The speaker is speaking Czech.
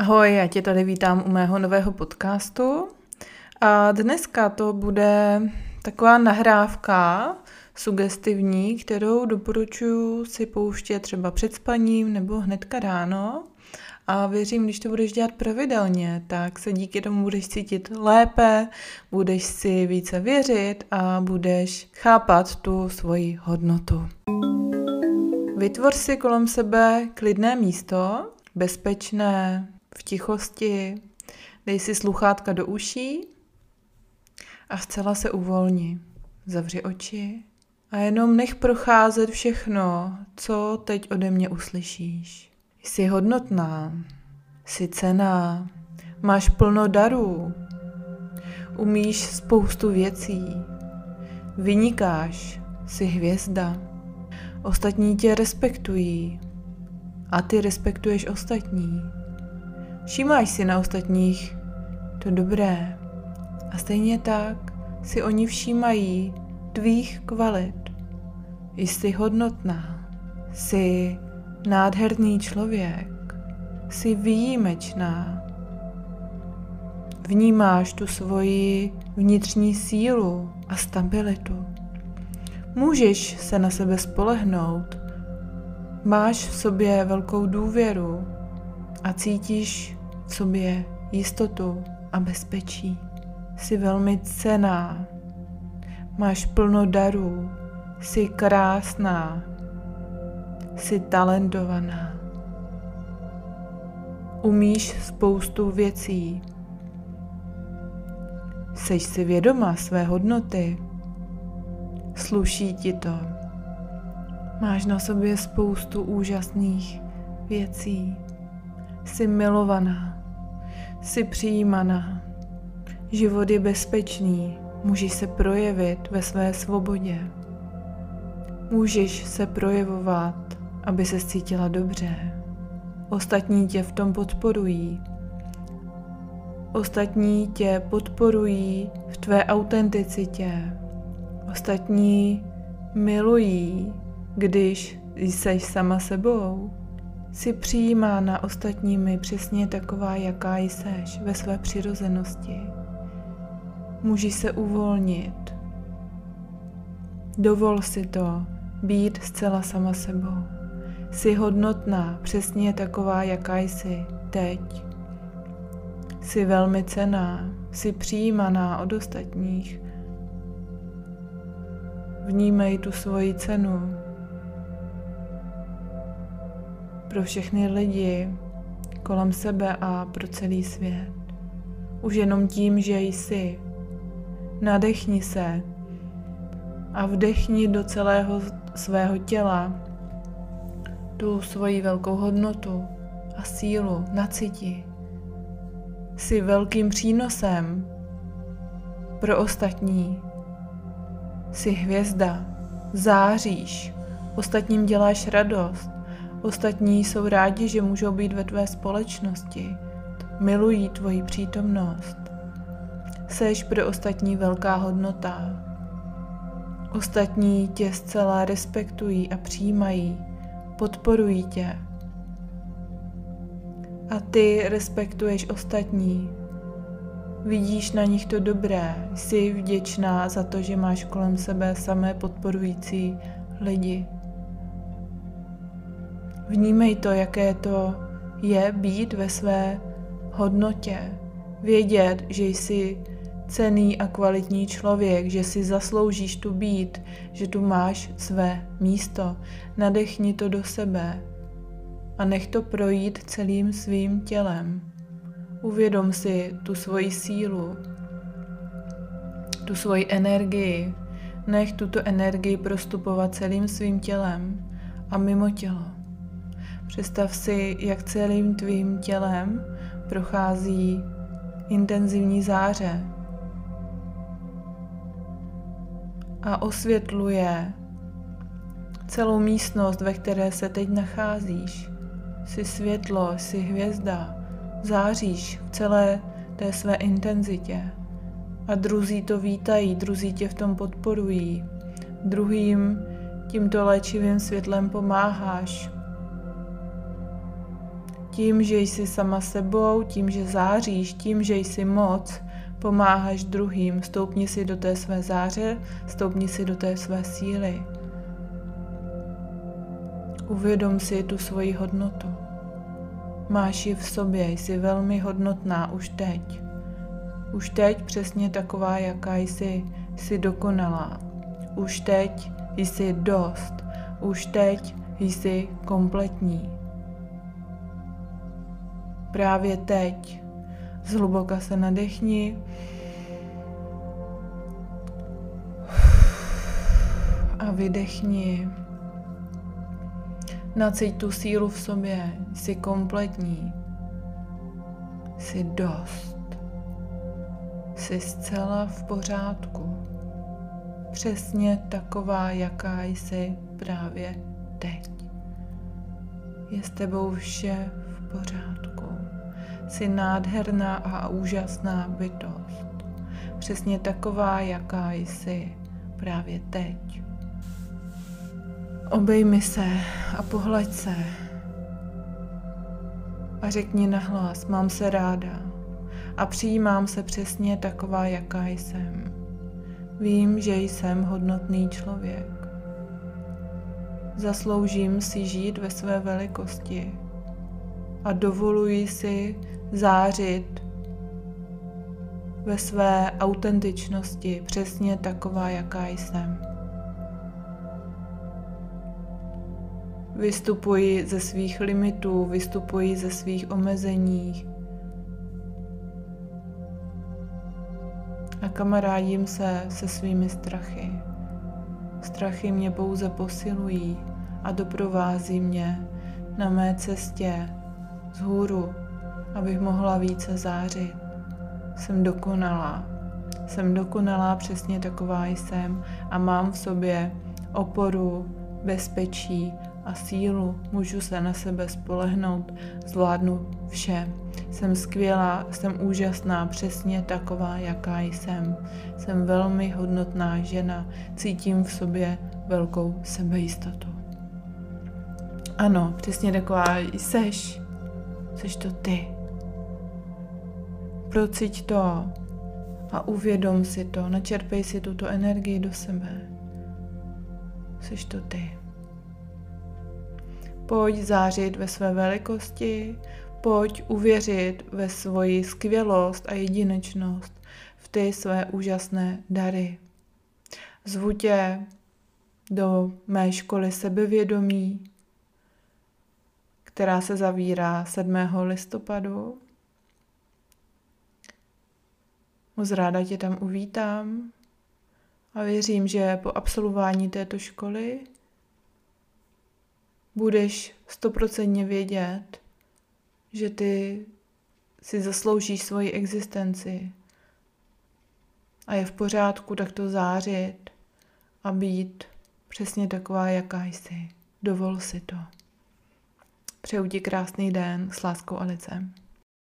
Ahoj, já tě tady vítám u mého nového podcastu. A dneska to bude taková nahrávka sugestivní, kterou doporučuji si pouštět třeba před spaním nebo hnedka ráno. A věřím, když to budeš dělat pravidelně, tak se díky tomu budeš cítit lépe, budeš si více věřit a budeš chápat tu svoji hodnotu. Vytvor si kolem sebe klidné místo, bezpečné, v tichosti, dej si sluchátka do uší a zcela se uvolni. Zavři oči a jenom nech procházet všechno, co teď ode mě uslyšíš. Jsi hodnotná, jsi cená, máš plno darů, umíš spoustu věcí, vynikáš, jsi hvězda. Ostatní tě respektují a ty respektuješ ostatní. Všímáš si na ostatních to dobré a stejně tak si oni všímají tvých kvalit. Jsi hodnotná, jsi nádherný člověk, jsi výjimečná. Vnímáš tu svoji vnitřní sílu a stabilitu. Můžeš se na sebe spolehnout. Máš v sobě velkou důvěru a cítíš sobě jistotu a bezpečí. Jsi velmi cená, máš plno darů, jsi krásná, jsi talentovaná. Umíš spoustu věcí. Seš si vědoma své hodnoty. Sluší ti to. Máš na sobě spoustu úžasných věcí. Jsi milovaná. Jsi přijímaná. Život je bezpečný. Můžeš se projevit ve své svobodě. Můžeš se projevovat, aby se cítila dobře. Ostatní tě v tom podporují. Ostatní tě podporují v tvé autenticitě. Ostatní milují, když jsi sama sebou. Jsi přijímána ostatními přesně taková, jaká jseš ve své přirozenosti. Můžeš se uvolnit. Dovol si to, být zcela sama sebou. Jsi hodnotná, přesně taková, jaká jsi teď. Jsi velmi cená, jsi přijímaná od ostatních. Vnímej tu svoji cenu, pro všechny lidi kolem sebe a pro celý svět. Už jenom tím, že jsi. Nadechni se a vdechni do celého svého těla tu svoji velkou hodnotu a sílu naciti. Jsi velkým přínosem pro ostatní. Jsi hvězda, záříš, ostatním děláš radost, Ostatní jsou rádi, že můžou být ve tvé společnosti. Milují tvoji přítomnost. Seš pro ostatní velká hodnota. Ostatní tě zcela respektují a přijímají, podporují tě. A ty respektuješ ostatní. Vidíš na nich to dobré, jsi vděčná za to, že máš kolem sebe samé podporující lidi. Vnímej to, jaké to je být ve své hodnotě. Vědět, že jsi cený a kvalitní člověk, že si zasloužíš tu být, že tu máš své místo. Nadechni to do sebe a nech to projít celým svým tělem. Uvědom si tu svoji sílu, tu svoji energii. Nech tuto energii prostupovat celým svým tělem a mimo tělo. Představ si, jak celým tvým tělem prochází intenzivní záře a osvětluje celou místnost, ve které se teď nacházíš. Jsi světlo, jsi hvězda, záříš v celé té své intenzitě. A druzí to vítají, druzí tě v tom podporují. Druhým tímto léčivým světlem pomáháš, Tím, že jsi sama sebou, tím, že záříš, tím, že jsi moc, pomáháš druhým, stoupni si do té své záře, stoupni si do té své síly. Uvědom si tu svoji hodnotu. Máš ji v sobě, jsi velmi hodnotná už teď. Už teď přesně taková, jaká jsi, jsi dokonalá. Už teď jsi dost. Už teď jsi kompletní. Právě teď zhluboka se nadechni. A vydechni. Nacít tu sílu v sobě. Jsi kompletní. Jsi dost. Jsi zcela v pořádku. Přesně taková, jaká jsi právě teď. Je s tebou vše v pořádku. Jsi nádherná a úžasná bytost. Přesně taková, jaká jsi právě teď. Obejmi se a pohlaď se. A řekni nahlas, mám se ráda. A přijímám se přesně taková, jaká jsem. Vím, že jsem hodnotný člověk. Zasloužím si žít ve své velikosti a dovoluji si zářit ve své autentičnosti přesně taková, jaká jsem. Vystupuji ze svých limitů, vystupuji ze svých omezení a kamarádím se se svými strachy. Strachy mě pouze posilují a doprovází mě na mé cestě vzhůru, abych mohla více zářit. Jsem dokonalá. Jsem dokonalá, přesně taková jsem a mám v sobě oporu, bezpečí a sílu. Můžu se na sebe spolehnout, zvládnu vše. Jsem skvělá, jsem úžasná, přesně taková, jaká jsem. Jsem velmi hodnotná žena, cítím v sobě velkou sebejistotu. Ano, přesně taková jseš. Seš to ty. Prociť to a uvědom si to, načerpej si tuto energii do sebe. Seš to ty. Pojď zářit ve své velikosti, pojď uvěřit ve svoji skvělost a jedinečnost, v ty své úžasné dary. Zvu tě do mé školy sebevědomí, která se zavírá 7. listopadu. Moc ráda tě tam uvítám a věřím, že po absolvování této školy budeš stoprocentně vědět, že ty si zasloužíš svoji existenci a je v pořádku takto zářit a být přesně taková, jaká jsi. Dovol si to. Přeju ti krásný den s láskou a licem.